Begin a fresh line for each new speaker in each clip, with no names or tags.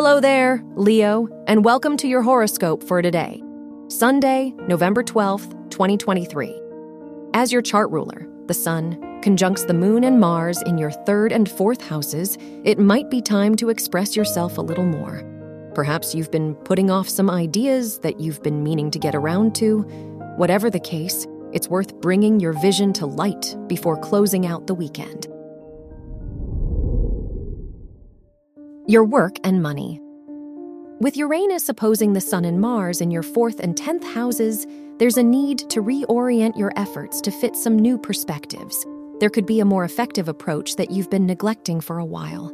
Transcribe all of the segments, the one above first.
Hello there, Leo, and welcome to your horoscope for today, Sunday, November 12th, 2023. As your chart ruler, the Sun conjuncts the Moon and Mars in your third and fourth houses, it might be time to express yourself a little more. Perhaps you've been putting off some ideas that you've been meaning to get around to. Whatever the case, it's worth bringing your vision to light before closing out the weekend. Your work and money. With Uranus opposing the Sun and Mars in your fourth and tenth houses, there's a need to reorient your efforts to fit some new perspectives. There could be a more effective approach that you've been neglecting for a while.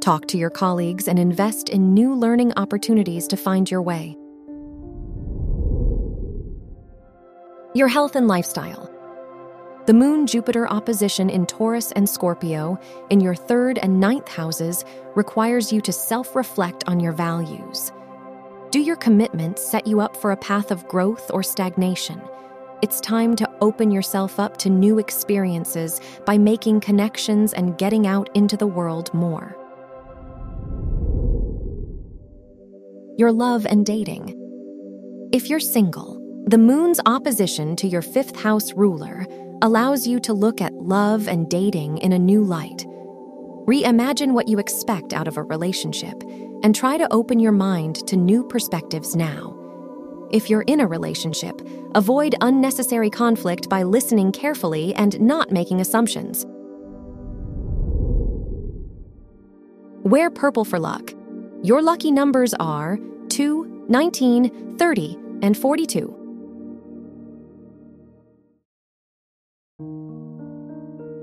Talk to your colleagues and invest in new learning opportunities to find your way. Your health and lifestyle. The Moon Jupiter opposition in Taurus and Scorpio in your third and ninth houses requires you to self reflect on your values. Do your commitments set you up for a path of growth or stagnation? It's time to open yourself up to new experiences by making connections and getting out into the world more. Your love and dating. If you're single, the moon's opposition to your fifth house ruler allows you to look at love and dating in a new light. Reimagine what you expect out of a relationship and try to open your mind to new perspectives now. If you're in a relationship, avoid unnecessary conflict by listening carefully and not making assumptions. Wear purple for luck. Your lucky numbers are 2, 19, 30, and 42.